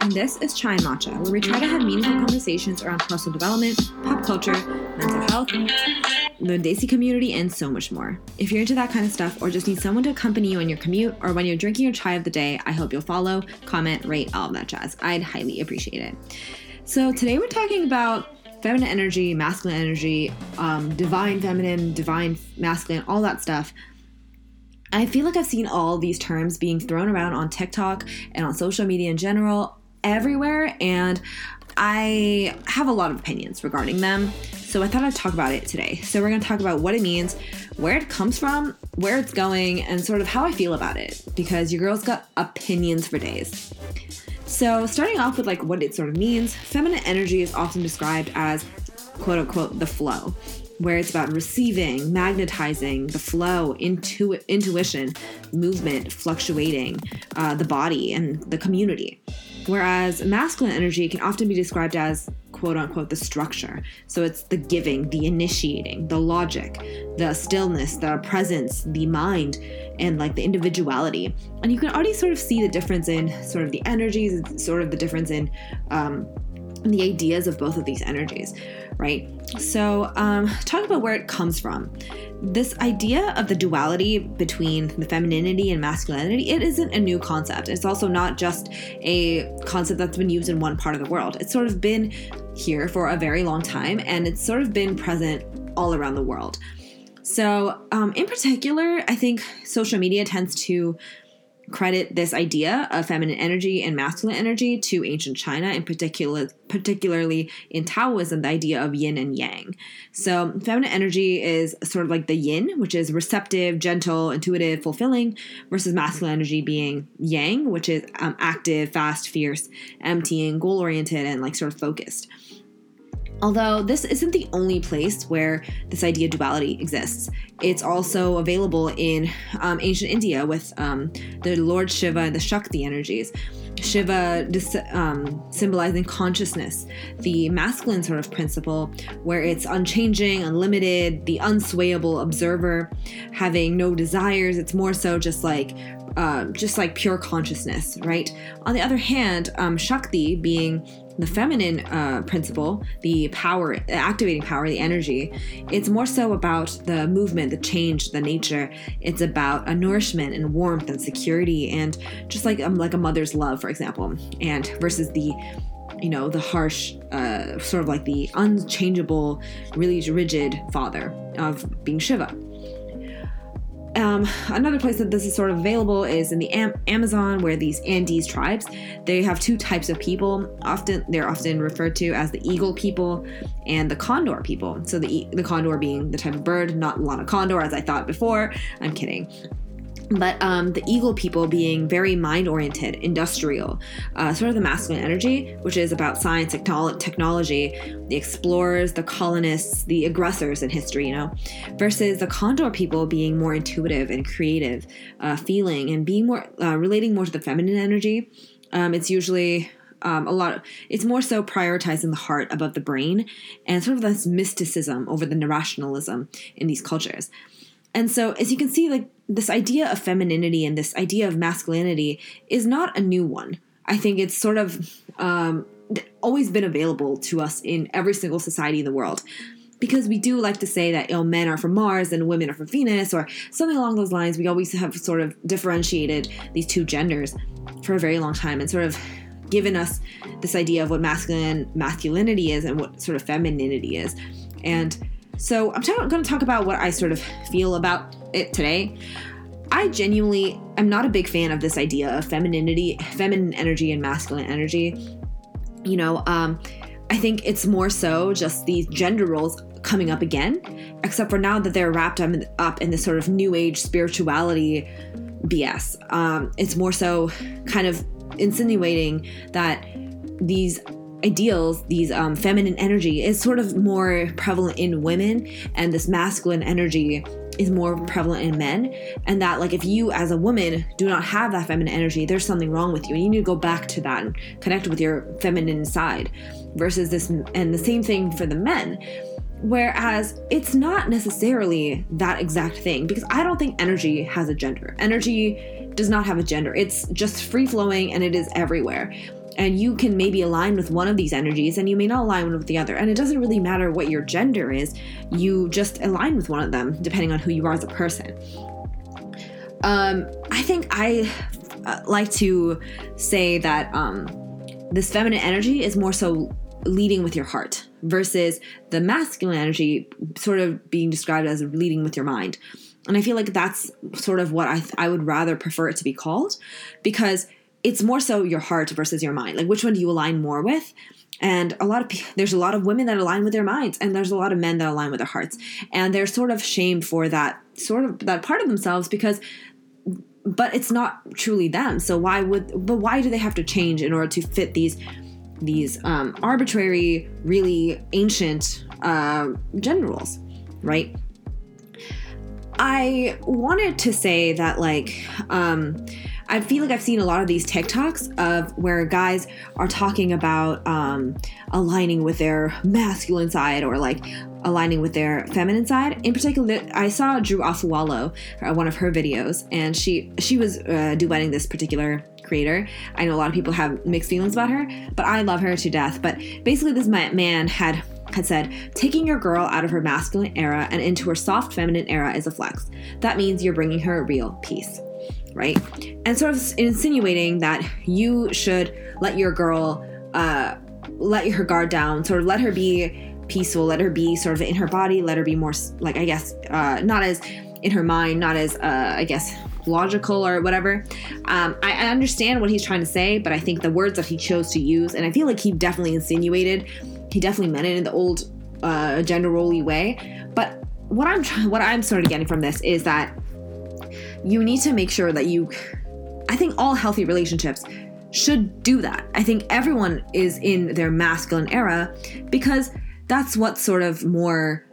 And this is Chai Matcha, where we try to have meaningful conversations around personal development, pop culture, mental health, the Desi community, and so much more. If you're into that kind of stuff or just need someone to accompany you on your commute or when you're drinking your chai of the day, I hope you'll follow, comment, rate, all of that jazz. I'd highly appreciate it. So today we're talking about feminine energy, masculine energy, um, divine feminine, divine masculine, all that stuff. I feel like I've seen all these terms being thrown around on TikTok and on social media in general, everywhere, and I have a lot of opinions regarding them. So I thought I'd talk about it today. So we're to talk about what it means, where it comes from, where it's going, and sort of how I feel about it, because your girl's got opinions for days. So, starting off with like what it sort of means, feminine energy is often described as quote unquote the flow where it's about receiving, magnetizing, the flow, intu- intuition, movement, fluctuating, uh, the body, and the community. Whereas masculine energy can often be described as quote unquote the structure. So it's the giving, the initiating, the logic, the stillness, the presence, the mind, and like the individuality. And you can already sort of see the difference in sort of the energies, sort of the difference in um, the ideas of both of these energies, right? So, um, talk about where it comes from. This idea of the duality between the femininity and masculinity, it isn't a new concept. It's also not just a concept that's been used in one part of the world. It's sort of been here for a very long time and it's sort of been present all around the world. So, um, in particular, I think social media tends to credit this idea of feminine energy and masculine energy to ancient China, in particular, particularly in Taoism, the idea of yin and yang. So, feminine energy is sort of like the yin, which is receptive, gentle, intuitive, fulfilling, versus masculine energy being yang, which is um, active, fast, fierce, emptying, goal oriented, and like sort of focused. Although this isn't the only place where this idea of duality exists, it's also available in um, ancient India with um, the Lord Shiva and the Shakti energies. Shiva um, symbolizing consciousness, the masculine sort of principle where it's unchanging, unlimited, the unswayable observer, having no desires. It's more so just like uh, just like pure consciousness, right? On the other hand, um, Shakti being the feminine uh, principle, the power, activating power, the energy, it's more so about the movement, the change, the nature. It's about a nourishment and warmth and security, and just like um, like a mother's love, for example, and versus the you know the harsh uh, sort of like the unchangeable really rigid father of being shiva um, another place that this is sort of available is in the Am- Amazon, where these Andes tribes they have two types of people. Often they're often referred to as the eagle people and the condor people. So the the condor being the type of bird, not Lana Condor as I thought before. I'm kidding but um, the eagle people being very mind oriented, industrial, uh, sort of the masculine energy, which is about science, technolo- technology, the explorers, the colonists, the aggressors in history, you know, versus the condor people being more intuitive and creative, uh, feeling and being more uh, relating more to the feminine energy. Um, it's usually um, a lot of, it's more so prioritizing the heart above the brain and sort of this mysticism over the rationalism in these cultures. And so, as you can see, like this idea of femininity and this idea of masculinity is not a new one. I think it's sort of um, always been available to us in every single society in the world. Because we do like to say that you know, men are from Mars and women are from Venus, or something along those lines. We always have sort of differentiated these two genders for a very long time and sort of given us this idea of what masculine masculinity is and what sort of femininity is. And so I'm t- going to talk about what I sort of feel about it today. I genuinely am not a big fan of this idea of femininity, feminine energy, and masculine energy. You know, um, I think it's more so just these gender roles coming up again, except for now that they're wrapped up in this sort of new age spirituality BS. Um, it's more so kind of insinuating that these ideals, these um, feminine energy, is sort of more prevalent in women, and this masculine energy is more prevalent in men. And that, like, if you as a woman do not have that feminine energy, there's something wrong with you, and you need to go back to that and connect with your feminine side. Versus this, and the same thing for the men. Whereas it's not necessarily that exact thing because I don't think energy has a gender. Energy does not have a gender. It's just free flowing and it is everywhere and you can maybe align with one of these energies and you may not align with the other. And it doesn't really matter what your gender is you just align with one of them depending on who you are as a person. Um, i think i uh, like to say that um, this feminine energy is more so leading with your heart versus the masculine energy sort of being described as leading with your mind. And i feel like that's sort of what i, th- I would rather prefer it to be called because it's more so your heart versus your mind. Like which one do you align more with? And a lot of people, there's a lot of women that align with their minds, and there's a lot of men that align with their hearts, and they're sort of shamed for that sort of that part of themselves because, but it's not truly them. So why would? But why do they have to change in order to fit these these um, arbitrary, really ancient uh, gender right? I wanted to say that like. Um, I feel like I've seen a lot of these TikToks of where guys are talking about um, aligning with their masculine side or like aligning with their feminine side. In particular, I saw Drew Afualo, uh, one of her videos, and she she was uh, duetting this particular creator. I know a lot of people have mixed feelings about her, but I love her to death. But basically, this man had had said, taking your girl out of her masculine era and into her soft feminine era is a flex. That means you're bringing her real peace right? And sort of insinuating that you should let your girl uh, let her guard down, sort of let her be peaceful, let her be sort of in her body, let her be more like I guess uh, not as in her mind, not as uh, I guess logical or whatever. Um, I, I understand what he's trying to say, but I think the words that he chose to use, and I feel like he definitely insinuated, he definitely meant it in the old uh, gender roley way. But what I'm what I'm sort of getting from this is that you need to make sure that you I think all healthy relationships should do that. I think everyone is in their masculine era because that's what's sort of more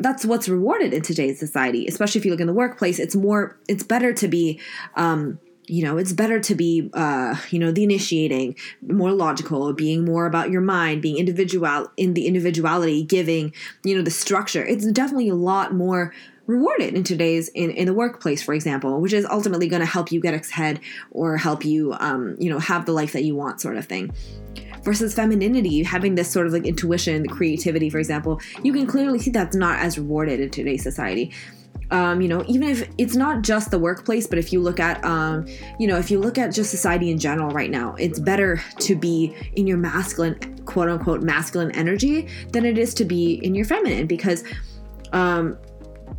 that's what's rewarded in today's society especially if you look in the workplace it's more it's better to be um you know it's better to be uh you know the initiating more logical being more about your mind being individual in the individuality giving you know the structure it's definitely a lot more rewarded in today's in, in the workplace for example which is ultimately going to help you get ahead or help you um, you know have the life that you want sort of thing. Versus femininity having this sort of like intuition creativity for example you can clearly see that's not as rewarded in today's society. Um, you know, even if it's not just the workplace, but if you look at, um, you know, if you look at just society in general right now, it's better to be in your masculine, quote unquote, masculine energy than it is to be in your feminine because um,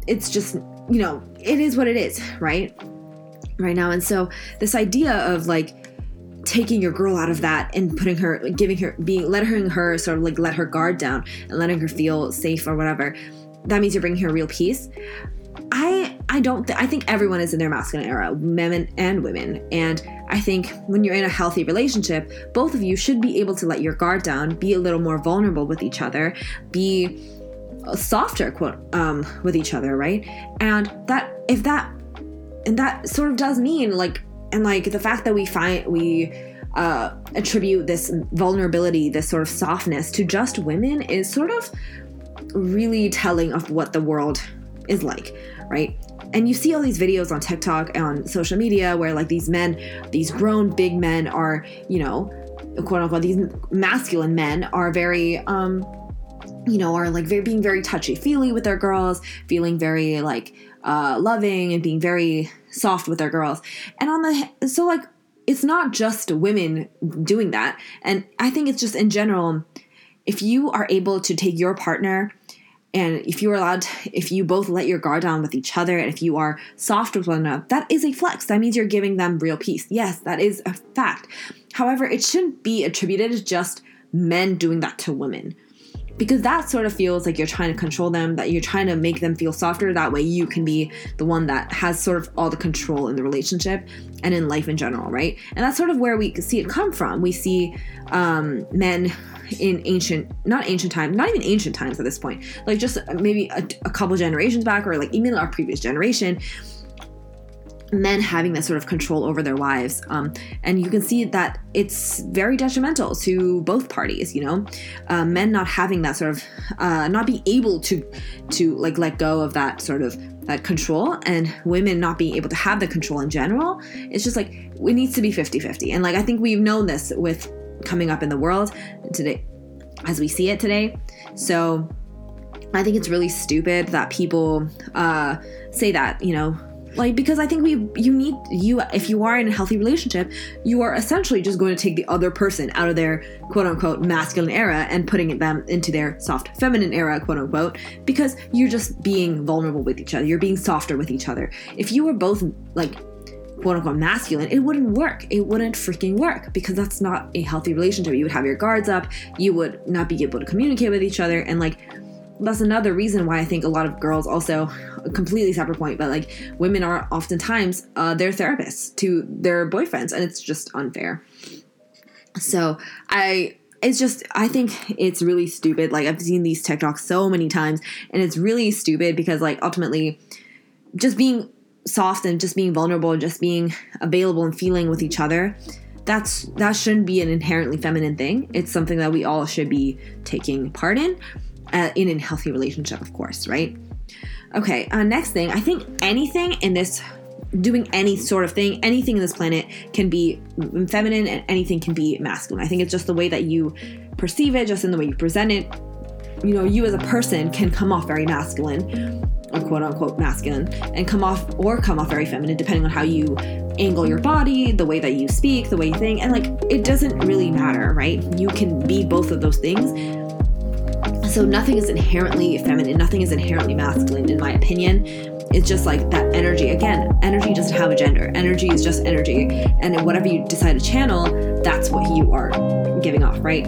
it's just, you know, it is what it is, right? Right now. And so this idea of like, taking your girl out of that and putting her giving her being letting her sort of like let her guard down and letting her feel safe or whatever that means you're bringing her real peace i i don't th- i think everyone is in their masculine era men and women and i think when you're in a healthy relationship both of you should be able to let your guard down be a little more vulnerable with each other be softer quote um, with each other right? And that if that and that sort of does mean like and like the fact that we find we uh, attribute this vulnerability this sort of softness to just women is sort of really telling of what the world is like right? And you see all these videos on tiktok on social media where like these men these grown big men are you know quote unquote these masculine men are very um you know, are like very, being very touchy feely with their girls, feeling very like uh, loving and being very soft with their girls. And on the, so like, it's not just women doing that. And I think it's just in general, if you are able to take your partner and if you're allowed to, if you both let your guard down with each other and if you are soft with one another that is a flex that means you're giving them real peace yes that is a fact however it shouldn't be attributed to just men doing that to women because that sort of feels like you're trying to control them, that you're trying to make them feel softer. That way you can be the one that has sort of all the control in the relationship and in life in general, right? And that's sort of where we see it come from. We see um, men in ancient, not ancient times, not even ancient times at this point, like just maybe a, a couple generations back or like even our previous generation men having that sort of control over their wives um, and you can see that it's very detrimental to both parties you know? Uh, men not having that sort of uh, not be able to to like let go of that sort of that control and women not being able to have the control in general it's just like it needs to be 50-50 and like i think we've known this with coming up in the world today as we see it today. So i think it's really stupid that people uh, say that you know like because i think we you need you if you are in a healthy relationship you are essentially just going to take the other person out of their quote unquote masculine era and putting them into their soft feminine era quote unquote because you're just being vulnerable with each other you're being softer with each other if you were both like quote unquote masculine, it wouldn't work. It wouldn't freaking work because that's not a healthy relationship. You would have your guards up, you would not be able to communicate with each other, and like that's another reason why I think a lot of girls also a completely separate point, but like women are oftentimes uh, their therapists to their boyfriends, and it's just unfair. So I it's just I think it's really stupid. Like I've seen these TikToks so many times, and it's really stupid because like ultimately, just being soft and just being vulnerable, and just being available and feeling with each other. That's that shouldn't be an inherently feminine thing. It's something that we all should be taking part in uh, in a healthy relationship, of course, right? Okay, uh, next thing, I think anything in this, doing any sort of thing, anything in this planet can be feminine and anything can be masculine. I think it's just the way that you perceive it, just in the way you present it. You know, you as a person can come off very masculine, or quote unquote masculine, and come off or come off very feminine, depending on how you angle your body, the way that you speak, the way you think, and like it doesn't really matter, right? You can be both of those things so nothing is inherently feminine, nothing is inherently masculine, in my opinion. It's just like that energy. Again, energy doesn't have a gender. Energy is just energy. And whatever you decide to channel, that's what you are giving off, right?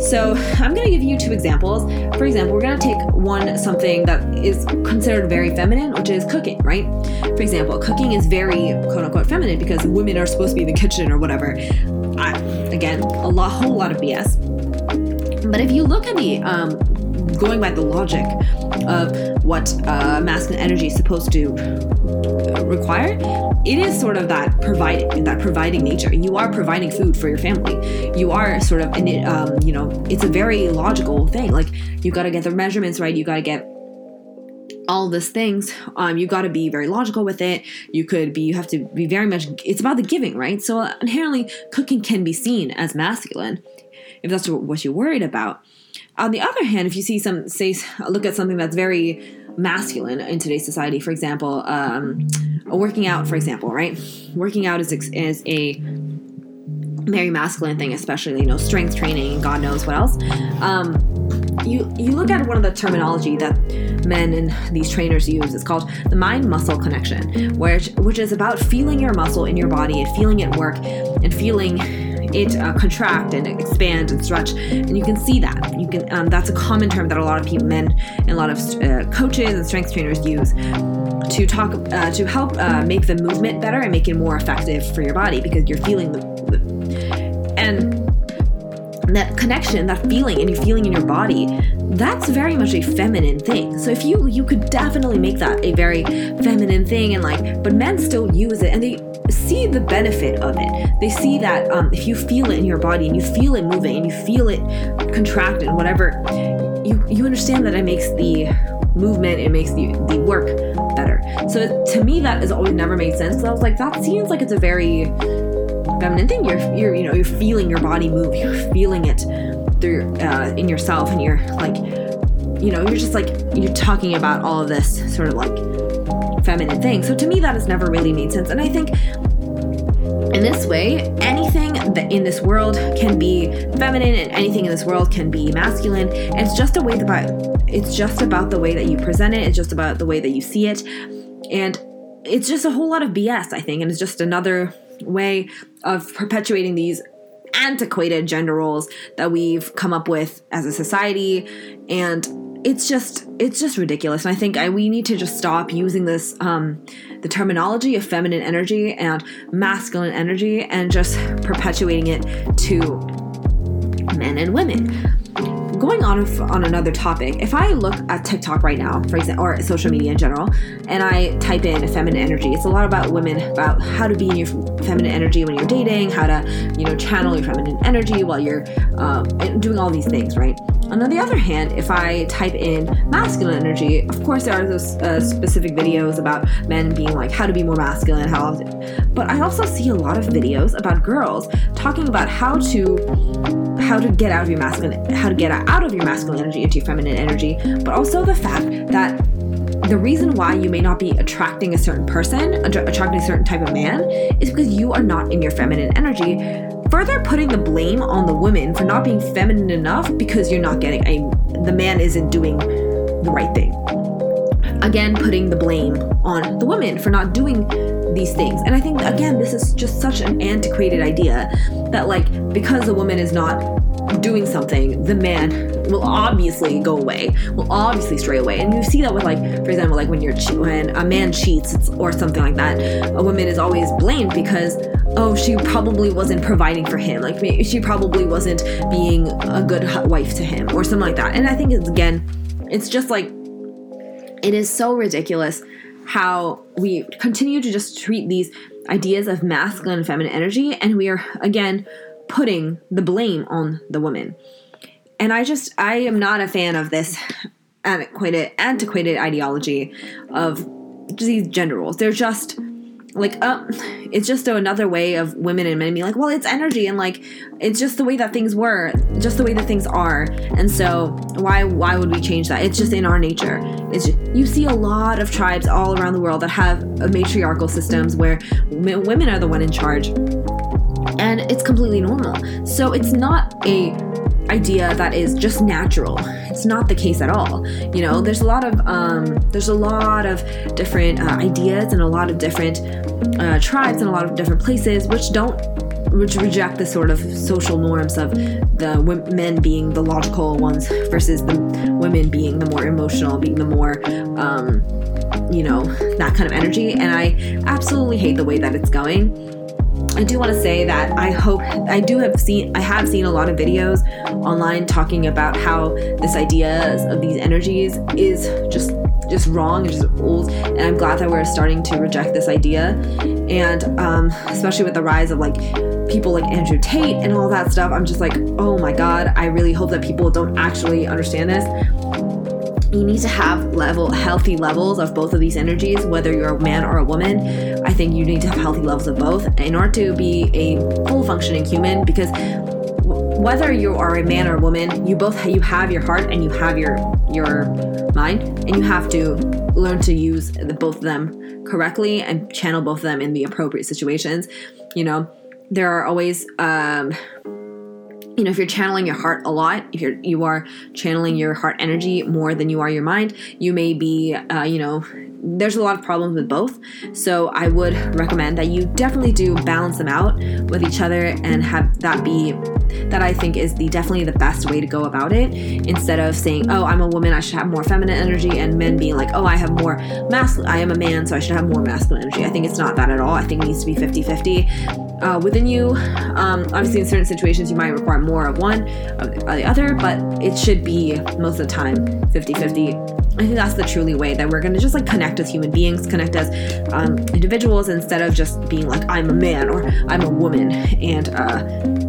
So I'm going to give you two examples. For example, we're going to take one something that is considered very feminine, which is cooking, right? For example, cooking is very quote unquote feminine because women are supposed to be in the kitchen or whatever. I, again, a lot, whole lot of BS. But if you look at the um, going by the logic of what uh, masculine energy is supposed to uh, require, it is sort of that providing that providing nature. You are providing food for your family. You are sort of, and it, um, you know, it's a very logical thing. Like you got to get the measurements right. You got to get all these things um, you got to be very logical with it you could be you have to be very much it's about the giving right so inherently cooking can be seen as masculine if that's what you're worried about on the other hand, if you see some, say, look at something that's very masculine in today's society, for example, um, working out, for example, right? Working out is, is a very masculine thing, especially, you know, strength training and God knows what else. Um, you, you look at one of the terminology that men and these trainers use. It's called the mind muscle connection, which, which is about feeling your muscle in your body and feeling it work and feeling it uh, contract and expand and stretch. And you can see that. You can um, that's a common term that a lot of people men and a lot of uh, coaches and strength trainers use to talk uh, to help uh, make the movement better and make it more effective for your body because you're feeling the, the and that connection that feeling and you're feeling in your body that's very much a feminine thing. So if you you could definitely make that a very feminine thing and like but men still use it and they see the benefit of it. They see that um, if you feel it in your body and you feel it moving and you feel it contract and whatever, you you understand that it makes the movement, it makes the the work better. So to me, that has always never made sense. I was like, that seems like it's a very feminine thing. You're you're you know you're feeling your body move. You're feeling it through uh, in yourself, and you're like, you know, you're just like you're talking about all of this sort of like feminine thing. So to me, that has never really made sense. And I think in this way, anything that in this world can be feminine and anything in this world can be masculine. It's just a way about it's just about the way that you present it, it's just about the way that you see it. And it's just a whole lot of BS, I think, and it's just another way of perpetuating these antiquated gender roles that we've come up with as a society and it's just it's just ridiculous. And i think I, we need to just stop using this um, the terminology of feminine energy and masculine energy and just perpetuating it to men and women going on on another topic, if I look at TikTok right now, for example, or social media in general, and I type in feminine energy, it's a lot about women, about how to be in your feminine energy when you're dating, how to, you know, channel your feminine energy while you're uh, doing all these things, right? And on the other hand, if I type in masculine energy, of course there are those uh, specific videos about men being like how to be more masculine, how often. But I also see a lot of videos about girls talking about how to how to get out of your masculine how to get out of your masculine energy into your feminine energy, but also the fact that the reason why you may not be attracting a certain person, attracting a certain type of man, is because you are not in your feminine energy. Further putting the blame on the woman for not being feminine enough because you're not getting a the man isn't doing the right thing. Again putting the blame on the woman for not doing these things. And i think again this is just such an antiquated idea that like because the woman is not doing something the man will obviously go away will obviously stray away and you see that with like for example like when you're when a man cheats or something like that a woman is always blamed because oh, she probably wasn't providing for him. Like she probably wasn't being a good wife to him or something like that. And I think it's again, it's just like it is so ridiculous how we continue to just treat these ideas of masculine and feminine energy and we are again putting the blame on the woman. And I just I am not a fan of this antiquated antiquated ideology of these gender roles. They're just like uh, it's just another way of women and men being like well it's energy and like it's just the way that things were just the way that things are and so why why would we change that it's just in our nature it's just, you see a lot of tribes all around the world that have matriarchal systems where women are the one in charge and it's completely normal so it's not a idea that is just natural. It's not the case at all. You know, there's a lot of um, there's a lot of different uh, ideas and a lot of different uh, tribes and a lot of different places which don't which reject the sort of social norms of the men being the logical ones versus the women being the more emotional, being the more um, you know that kind of energy. And I absolutely hate the way that it's going I do want to say that I hope I do have seen I have seen a lot of videos online talking about how this idea of these energies is just just wrong and just old and i'm glad that we're starting to reject this idea. And um, especially with the rise of like people like andrew tate and all that stuff i'm just like oh my god i really hope that people don't actually understand this you need to have level healthy levels of both of these energies whether you're a man or a woman. I think you need to have healthy levels of both in order to be a full functioning human because whether you are a man or a woman you both you have your heart and you have your your mind and you have to learn to use the, both of them correctly and channel both of them in the appropriate situations. You know there are always um you know if you're channeling your heart a lot if you're you are channeling your heart energy more than you are your mind you may be uh, you know there's a lot of problems with both. So i would recommend that you definitely do balance them out with each other and have that be that i think is the definitely the best way to go about it. Instead of saying oh i'm a woman i should have more feminine energy and men being like oh i have more masculine i am a man so i should have more masculine energy. I think it's not that at all. I think it needs to be 50 50 uh, within you. Um, obviously, in certain situations, you might require more of one or the other, but it should be most of the time 50 50. I think that's the truly way that we're to just like connect as human beings, connect as um, individuals instead of just being like, I'm a man or I'm a woman and uh,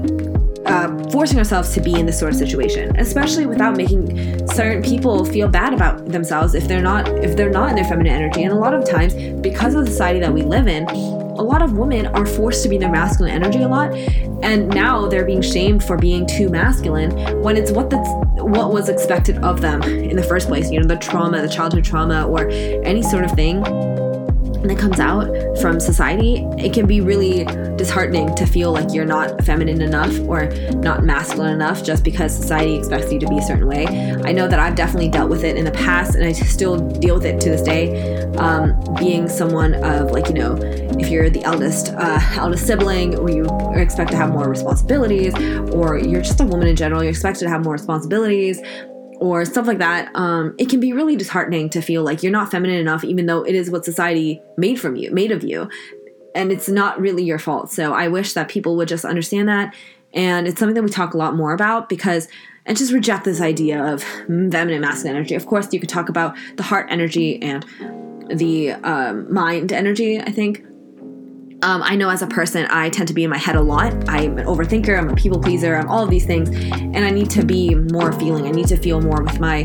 uh, forcing ourselves to be in this sort of situation, especially without making certain people feel bad about themselves if they're not if they're not in their feminine energy. And a lot of times, because of the society that we live in, a lot of women are forced to be their masculine energy a lot and now they're being shamed for being too masculine when it's what that's what was expected of them in the first place you know the trauma the childhood trauma or any sort of thing that comes out from society, it can be really disheartening to feel like you're not feminine enough or not masculine enough just because society expects you to be a certain way. I know that I've definitely dealt with it in the past and I still deal with it to this day. Um, being someone of like, you know, if you're the eldest uh, eldest sibling or you are expected to have more responsibilities or you're just a woman in general, you're expected to have more responsibilities or stuff like that, um, it can be really disheartening to feel like you're not feminine enough, even though it is what society made from you, made of you, and it's not really your fault. So I wish that people would just understand that And it's something that we talk a lot more about because and just reject this idea of feminine masculine energy. Of course, you could talk about the heart energy and the um, mind energy, I think. Um, I know as a person, I tend to be in my head a lot. I'm an overthinker, I'm a people pleaser, I'm all of these things. And I need to be more feeling. I need to feel more with my,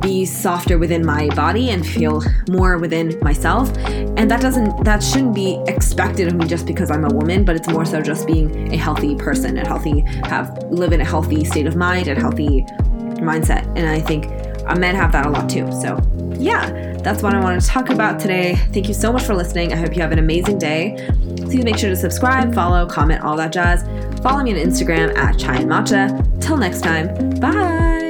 be softer within my body and feel more within myself. And that doesn't, that shouldn't be expected of me just because I'm a woman, but it's more so just being a healthy person and healthy, have, live in a healthy state of mind and healthy mindset. And I think men have that a lot too. So, yeah, that's what I wanted to talk about today. Thank you so much for listening. I hope you have an amazing day. Please make sure to subscribe, follow, comment, all that jazz. Follow me on Instagram at Chai and Matcha. Till next time, bye.